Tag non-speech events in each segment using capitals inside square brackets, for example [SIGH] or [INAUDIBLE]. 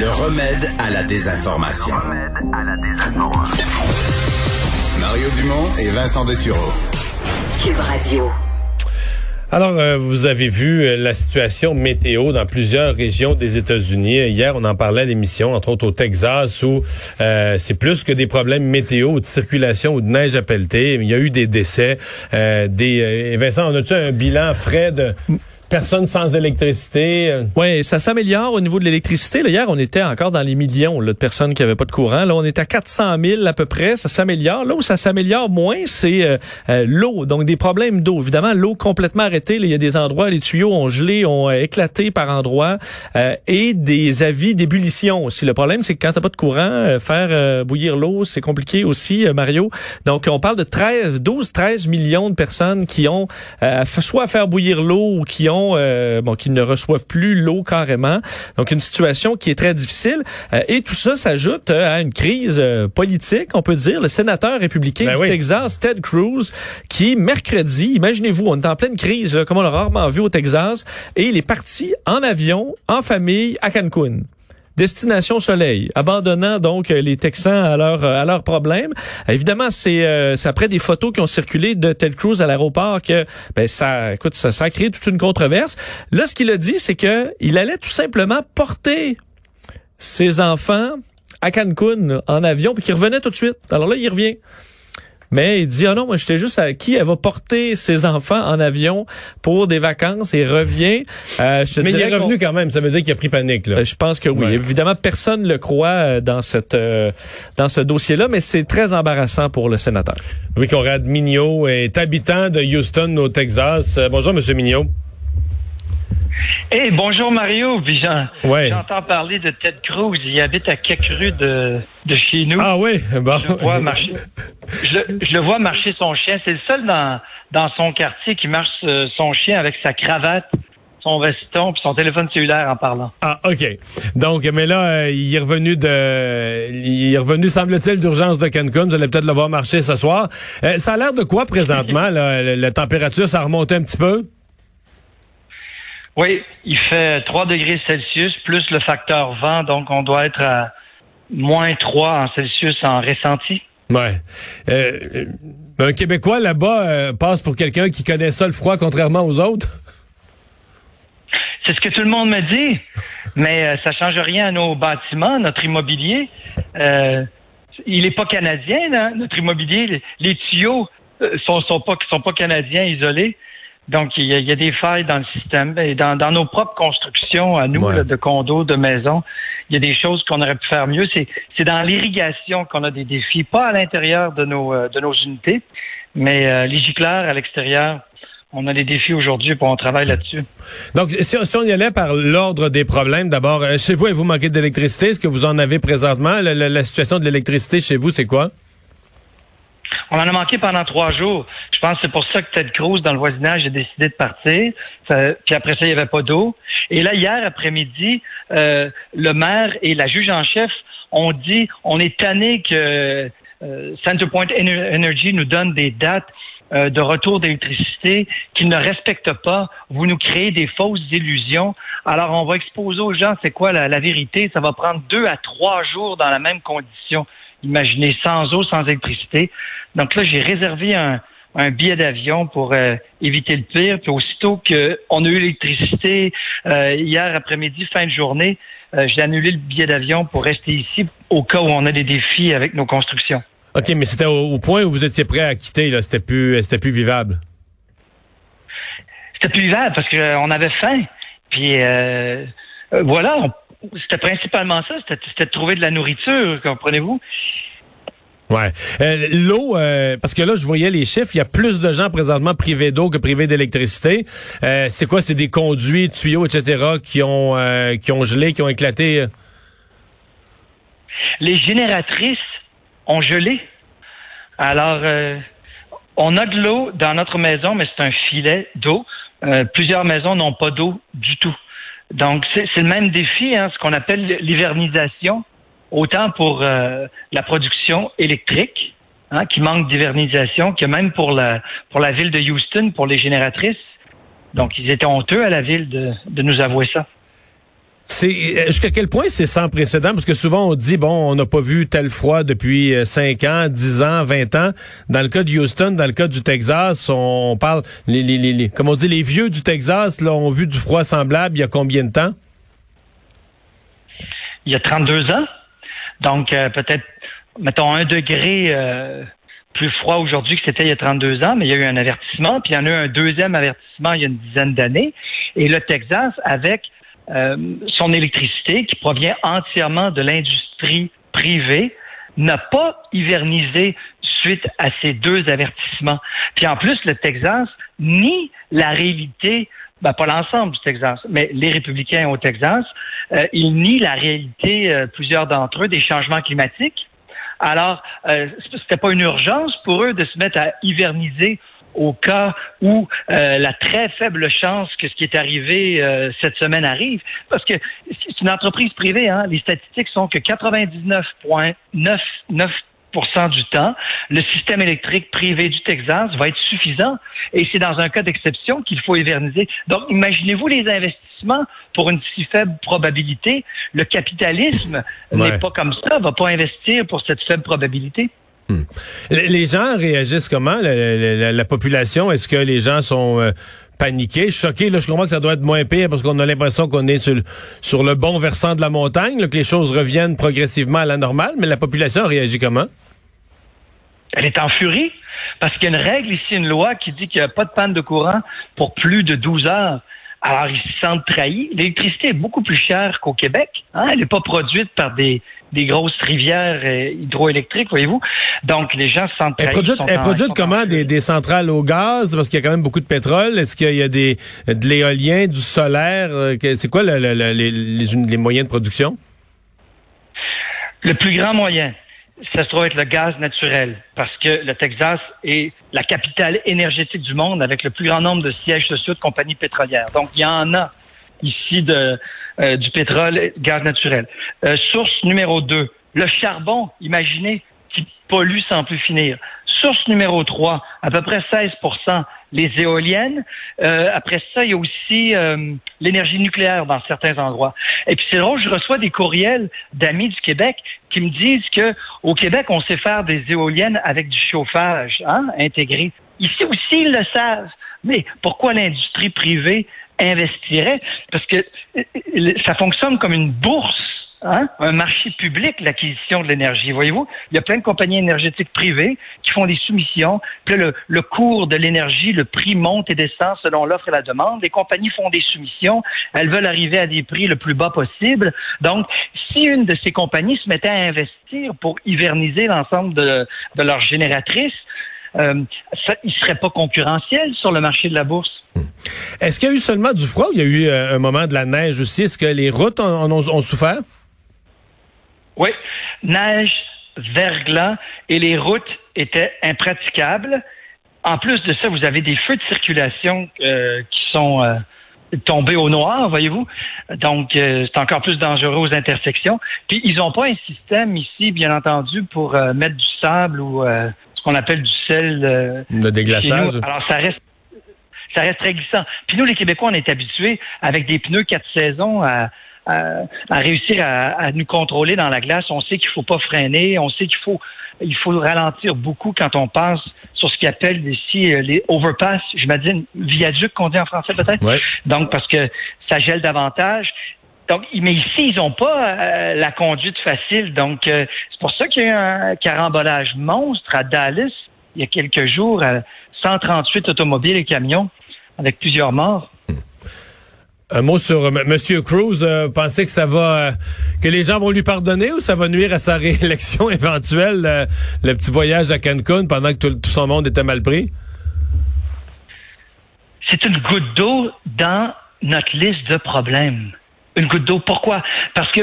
Le remède à la désinformation. Mario Dumont et Vincent Dessureau. Cube Radio. Alors, euh, vous avez vu euh, la situation météo dans plusieurs régions des États-Unis. Hier, on en parlait à l'émission, entre autres au Texas, où euh, c'est plus que des problèmes météo ou de circulation ou de neige à pelleter. Il y a eu des décès. des Vincent, on a-tu un bilan frais de personnes sans électricité. Euh. Oui, ça s'améliore au niveau de l'électricité. Hier, on était encore dans les millions de personnes qui n'avaient pas de courant. Là, on est à 400 000 à peu près. Ça s'améliore. Là où ça s'améliore moins, c'est euh, euh, l'eau. Donc, des problèmes d'eau. Évidemment, l'eau complètement arrêtée. il y a des endroits, les tuyaux ont gelé, ont éclaté par endroits. et des avis d'ébullition aussi. Le problème, c'est que quand t'as pas de courant, faire bouillir l'eau, c'est compliqué aussi, Mario. Donc, on parle de 13, 12, 13 millions de personnes qui ont soit à faire bouillir l'eau ou qui ont euh, bon, qui ne reçoivent plus l'eau carrément. Donc une situation qui est très difficile. Euh, et tout ça s'ajoute euh, à une crise politique, on peut dire. Le sénateur républicain ben du Texas, Ted Cruz, qui mercredi, imaginez-vous, on est en pleine crise, comme on l'a rarement vu au Texas, et il est parti en avion, en famille, à Cancun. Destination Soleil, abandonnant donc les Texans à leur à leurs problèmes. Évidemment, euh, c'est après des photos qui ont circulé de Ted Cruz à l'aéroport que ben ça écoute ça, ça a créé toute une controverse. Là, ce qu'il a dit, c'est que il allait tout simplement porter ses enfants à Cancun en avion puis qu'il revenait tout de suite. Alors là, il revient. Mais il dit, ah non, moi, j'étais juste à qui elle va porter ses enfants en avion pour des vacances et revient. Euh, je Mais il est revenu quand même. Ça veut dire qu'il a pris panique, là. Euh, je pense que oui. Évidemment, personne ne le croit euh, dans cette, dans ce dossier-là, mais c'est très embarrassant pour le sénateur. Louis Conrad Mignot est habitant de Houston, au Texas. bonjour, Monsieur Mignot. Hey, bonjour Mario. J'entends parler de Ted Cruz. Il habite à quelques rues de, de chez nous. Ah oui, bon. Je, vois marcher, je, le vois marcher son chien. C'est le seul dans, dans son quartier qui marche euh, son chien avec sa cravate son veston puis son téléphone cellulaire en parlant. Ah, OK. Donc, mais là, euh, il est revenu de, il est revenu, semble-t-il, d'urgence de Cancun. Vous allez peut-être le voir marcher ce soir. Euh, ça a l'air de quoi présentement? la, température, ça a remonté un petit peu? Oui, il fait 3 degrés Celsius plus le facteur vent, donc on doit être à moins 3 en Celsius en ressenti. Ouais. Euh, un Québécois là-bas euh, passe pour quelqu'un qui connaît ça le froid contrairement aux autres? C'est ce que tout le monde me dit, mais euh, ça change rien à nos bâtiments, notre immobilier. Euh, il est pas canadien, hein, notre immobilier. Les, tuyaux sont, sont pas sont pas canadiens isolés. Donc, il y, a, des failles dans le système. Et dans, nos propres constructions, à nous, de condos, de maisons, il y a des choses qu'on aurait pu faire mieux. C'est dans l'irrigation qu'on a des défis, pas à l'intérieur de nos, euh, de nos unités, mais euh, les gicleurs à l'extérieur. On a des défis aujourd'hui pour on travaille là-dessus. Donc, si, on y allait par l'ordre des problèmes, d'abord, euh, chez vous, vous manquez d'électricité? Est-ce que vous en avez présentement? la situation de l'électricité chez vous, c'est quoi? On en a manqué pendant trois jours. Je pense que c'est pour ça que Ted Cruz, dans le voisinage, a décidé de partir. puis après ça, il n'y avait pas d'eau. Et là, hier après-midi, euh, le maire et la juge en chef ont dit on est tanné que euh, Centerpoint Energy nous donne des dates euh, de retour d'électricité qu'ils ne respectent pas. Vous nous créez des fausses illusions. Alors, on va exposer aux gens c'est quoi la vérité. Ça va prendre deux à trois jours dans la même condition. Imaginez sans eau, sans électricité. Donc là, j'ai réservé un, un billet d'avion pour euh, éviter le pire. Puis aussitôt qu'on a eu l'électricité euh, hier après-midi, fin de journée, euh, j'ai annulé le billet d'avion pour rester ici au cas où on a des défis avec nos constructions. OK, mais c'était au, point où vous étiez prêt à quitter, là. C'était plus c'était plus vivable. C'était plus vivable parce qu'on avait faim. Puis voilà, c'était principalement ça, c'était de trouver de la nourriture, comprenez-vous? Ouais. Euh, l'eau, euh, parce que là, je voyais les chiffres, il y a plus de gens présentement privés d'eau que privés d'électricité. Euh, c'est quoi? C'est des conduits, tuyaux, etc., qui ont, qui ont gelé, qui ont éclaté? Les génératrices ont gelé. Alors, on a de l'eau dans notre maison, mais c'est un filet d'eau. plusieurs maisons n'ont pas d'eau du tout. Donc, c'est le même défi, hein, ce qu'on appelle l'hivernisation, autant pour euh, la production électrique, hein, qui manque d'hivernisation, que même pour la, pour la ville de Houston, pour les génératrices. Donc, ils étaient honteux à la ville de, de nous avouer ça. C'est euh, jusqu'à quel point c'est sans précédent? Parce que souvent on dit bon on n'a pas vu tel froid depuis 5 ans, 10 ans, 20 ans. Dans le cas de Houston, dans le cas du Texas, on parle les les les, comme on dit les vieux du Texas là ont vu du froid semblable il y a combien de temps? Il y a 32 ans. Donc euh, peut-être mettons un degré euh, plus froid aujourd'hui que c'était il y a 32 ans, mais il y a eu un avertissement, puis il y en a eu un deuxième avertissement il y a une dizaine d'années. Et le Texas, avec euh, son électricité, qui provient entièrement de l'industrie privée, n'a pas hivernisé suite à ces deux avertissements. Puis en plus, le Texas nie la réalité ben, pas l'ensemble du Texas, mais les républicains au Texas, euh, ils nient la réalité, euh, plusieurs d'entre eux, des changements climatiques. Alors, c'était pas une urgence pour eux de se mettre à hiverniser au cas où euh, la très faible chance que ce qui est arrivé euh, cette semaine arrive, parce que c'est une entreprise privée, hein, les statistiques sont que 99,99% du temps, le système électrique privé du Texas va être suffisant et c'est dans un cas d'exception qu'il faut éverniser. Donc, imaginez-vous les investissements pour une si faible probabilité. Le capitalisme n'est pas comme ça, va pas investir pour cette faible probabilité. Hmm. Les gens réagissent comment? La, population, est-ce que les gens sont euh, paniqués, choqués? Là, je comprends que ça doit être moins pire parce qu'on a l'impression qu'on est sur, sur le bon versant de la montagne, que les choses reviennent progressivement à la normale, mais la population réagit comment? Elle est en furie parce qu'il y a une règle ici, une loi qui dit qu'il n'y a pas de panne de courant pour plus de 12 heures. Alors, ils se sentent trahis. L'électricité est beaucoup plus chère qu'au Québec. Hein? Elle n'est pas produite par des, des grosses rivières euh, hydroélectriques, voyez-vous. Donc, les gens se sentent trahis. Elle produit, comment des, des, centrales au gaz? Parce qu'il y a quand même beaucoup de pétrole. Est-ce qu'il y a des, de l'éolien, du solaire? Euh, c'est quoi le, les, les moyens de production? Le plus grand moyen, ça se trouve être le gaz naturel, parce que le Texas est la capitale énergétique du monde avec le plus grand nombre de sièges sociaux de compagnies pétrolières. Donc, il y en a ici de, euh, du pétrole, gaz naturel. Euh, source numéro deux, le charbon, imaginez, qui pollue sans plus finir. Source numéro 3, à peu près 16% les éoliennes. Euh, après ça, il y a aussi euh, l'énergie nucléaire dans certains endroits. Et puis c'est drôle, je reçois des courriels d'amis du Québec qui me disent que au Québec, on sait faire des éoliennes avec du chauffage hein, intégré. Ici aussi, ils le savent. Mais pourquoi l'industrie privée investirait? Parce que euh, ça fonctionne comme une bourse Hein? un marché public, l'acquisition de l'énergie. Voyez-vous, il y a plein de compagnies énergétiques privées qui font des soumissions. Puis le, le cours de l'énergie, le prix monte et descend selon l'offre et la demande. Les compagnies font des soumissions. Elles veulent arriver à des prix le plus bas possible. Donc, si une de ces compagnies se mettait à investir pour hiverniser l'ensemble de, de leurs génératrices, euh, ça, il serait pas concurrentiel sur le marché de la bourse. Est-ce qu'il y a eu seulement du froid ou il y a eu euh, un moment de la neige aussi? Est-ce que les routes en ont souffert? Oui, neige, verglas et les routes étaient impraticables. En plus de ça, vous avez des feux de circulation euh, qui sont euh, tombés au noir, voyez-vous. Donc, euh, c'est encore plus dangereux aux intersections. Puis, ils n'ont pas un système ici, bien entendu, pour mettre du sable ou ce qu'on appelle du sel. de déglaçage. Alors, ça reste ça reste très glissant. Puis nous, les Québécois, on est habitués avec des pneus quatre saisons à, à, réussir à, nous contrôler dans la glace. On sait qu'il faut pas freiner, on sait qu'il faut il faut ralentir beaucoup quand on passe sur ce qu'ils appellent ici euh, les overpass, j'imagine viaduc qu'on dit en français peut-être. Donc parce que ça gèle davantage. Donc, mais ici, ils n'ont pas euh, la conduite facile. Donc, euh, c'est pour ça qu'il y a eu un carambolage monstre à Dallas il y a quelques jours, 138 automobiles et camions avec plusieurs morts. Un mot sur euh, M. Cruz. Euh, pensez que ça va, euh, que les gens vont lui pardonner ou ça va nuire à sa [LAUGHS] réélection éventuelle, le petit voyage à Cancun pendant que tout, tout son monde était mal pris? C'est une goutte d'eau dans notre liste de problèmes. Une goutte d'eau. Pourquoi? Parce que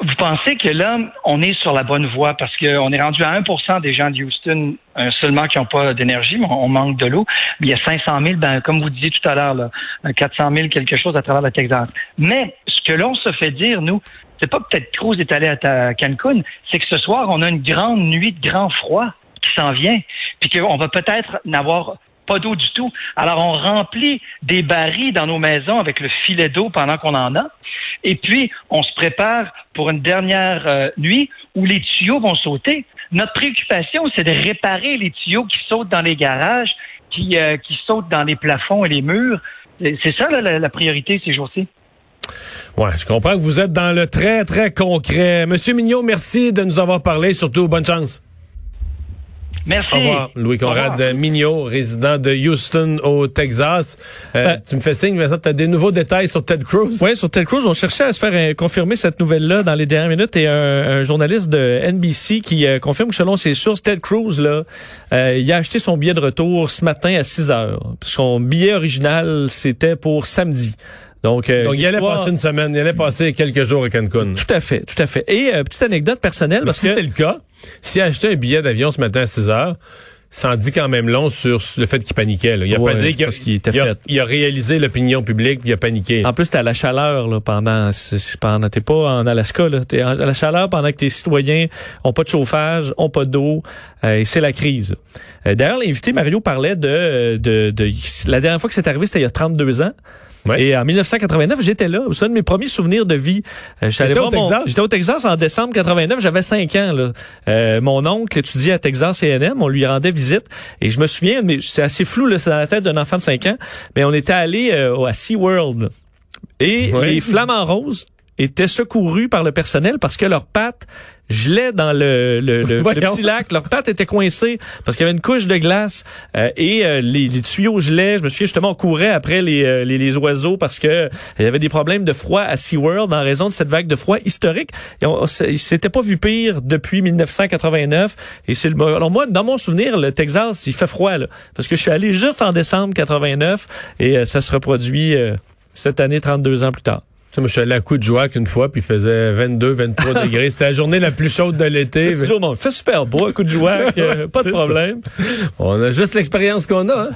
vous pensez que là, on est sur la bonne voie parce qu'on est rendu à 1% des gens de Houston euh, seulement qui n'ont pas d'énergie, mais on manque de l'eau. Il y a 500 000, ben, comme vous disiez tout à l'heure, 400 000 quelque chose à travers le Texas. Mais ce que l'on se fait dire, nous, c'est pas peut-être Cruz est allé à Cancun, c'est que ce soir, on a une grande nuit de grand froid qui s'en vient, puis qu'on va peut-être n'avoir pas d'eau du tout. Alors, on remplit des barils dans nos maisons avec le filet d'eau pendant qu'on en a. Et puis, on se prépare pour une dernière euh, nuit où les tuyaux vont sauter. Notre préoccupation, c'est de réparer les tuyaux qui sautent dans les garages, qui, euh, qui sautent dans les plafonds et les murs. C'est ça la, la priorité ces jours-ci? Ouais, je comprends que vous êtes dans le très, très concret. Monsieur Mignot, merci de nous avoir parlé. Surtout, bonne chance. Merci. Au revoir. Louis Conrad Mignot, résident de Houston au Texas. Euh, Ben- tu me fais signe, Vincent, tu as des nouveaux détails sur Ted Cruz? Oui, sur Ted Cruz, on cherchait à se faire euh, confirmer cette nouvelle-là dans les dernières minutes et un, un journaliste de NBC qui euh, confirme que selon ses sources, Ted Cruz, là, euh, il a acheté son billet de retour ce matin à 6 heures. Son billet original, c'était pour samedi. Donc, euh, Donc, il allait passer une semaine, il allait passer quelques jours à Cancun. Tout à fait, tout à fait. Et euh, petite anecdote personnelle, Mais parce si que c'est le cas, s'il a acheté un billet d'avion ce matin à 6 heures, ça en dit quand même long sur le fait qu'il paniquait. Là. Il a Ouais, était il a- fait. il a réalisé l'opinion publique puis il a paniqué. En plus, t'es à la chaleur là, pendant, pendant, t'es pas en Alaska, là, t'es à la chaleur pendant que tes citoyens ont pas de chauffage, ont pas d'eau, euh, et c'est la crise. Euh, D'ailleurs, l'invité Mario parlait de, de, de, la dernière fois que c'est arrivé, c'était il y a 32 ans. Ouais. Et en 1989, j'étais là. C'est un de mes premiers souvenirs de vie. Euh, j'étais au mon- au Texas en décembre 89. J'avais 5 ans. Là. Euh, mon oncle étudiait à Texas A&M. On lui rendait visite. Et je me souviens, mais c'est assez flou, là, c'est dans la tête d'un enfant de 5 ans. Mais on était allé euh, à SeaWorld. Et Oui. les flamants roses étaient secourus par le personnel parce que leurs pattes gelaient dans le, le, le- petit lac. Leurs pattes étaient coincées parce qu'il y avait une couche de glace euh, et euh, les, les tuyaux gelaient. Je me souviens justement, on courait après les, euh, les, les oiseaux parce que euh, il y avait des problèmes de froid à SeaWorld en raison de cette vague de froid historique. Et on, s'était pas vu pire depuis 1989. Et c'est le, alors moi, dans mon souvenir, le Texas, il fait froid là, parce que je suis allé juste en décembre 89 et euh, ça se reproduit euh, cette année 32 ans plus tard. Tu sais, moi, je suis allé à Coup de Joie une fois, puis il faisait 22, 23 [LAUGHS] degrés. C'était la journée la plus chaude de l'été. Toujours, non, il fait super beau, coup de joie, pas de ça. problème. On a juste l'expérience qu'on a. Hein?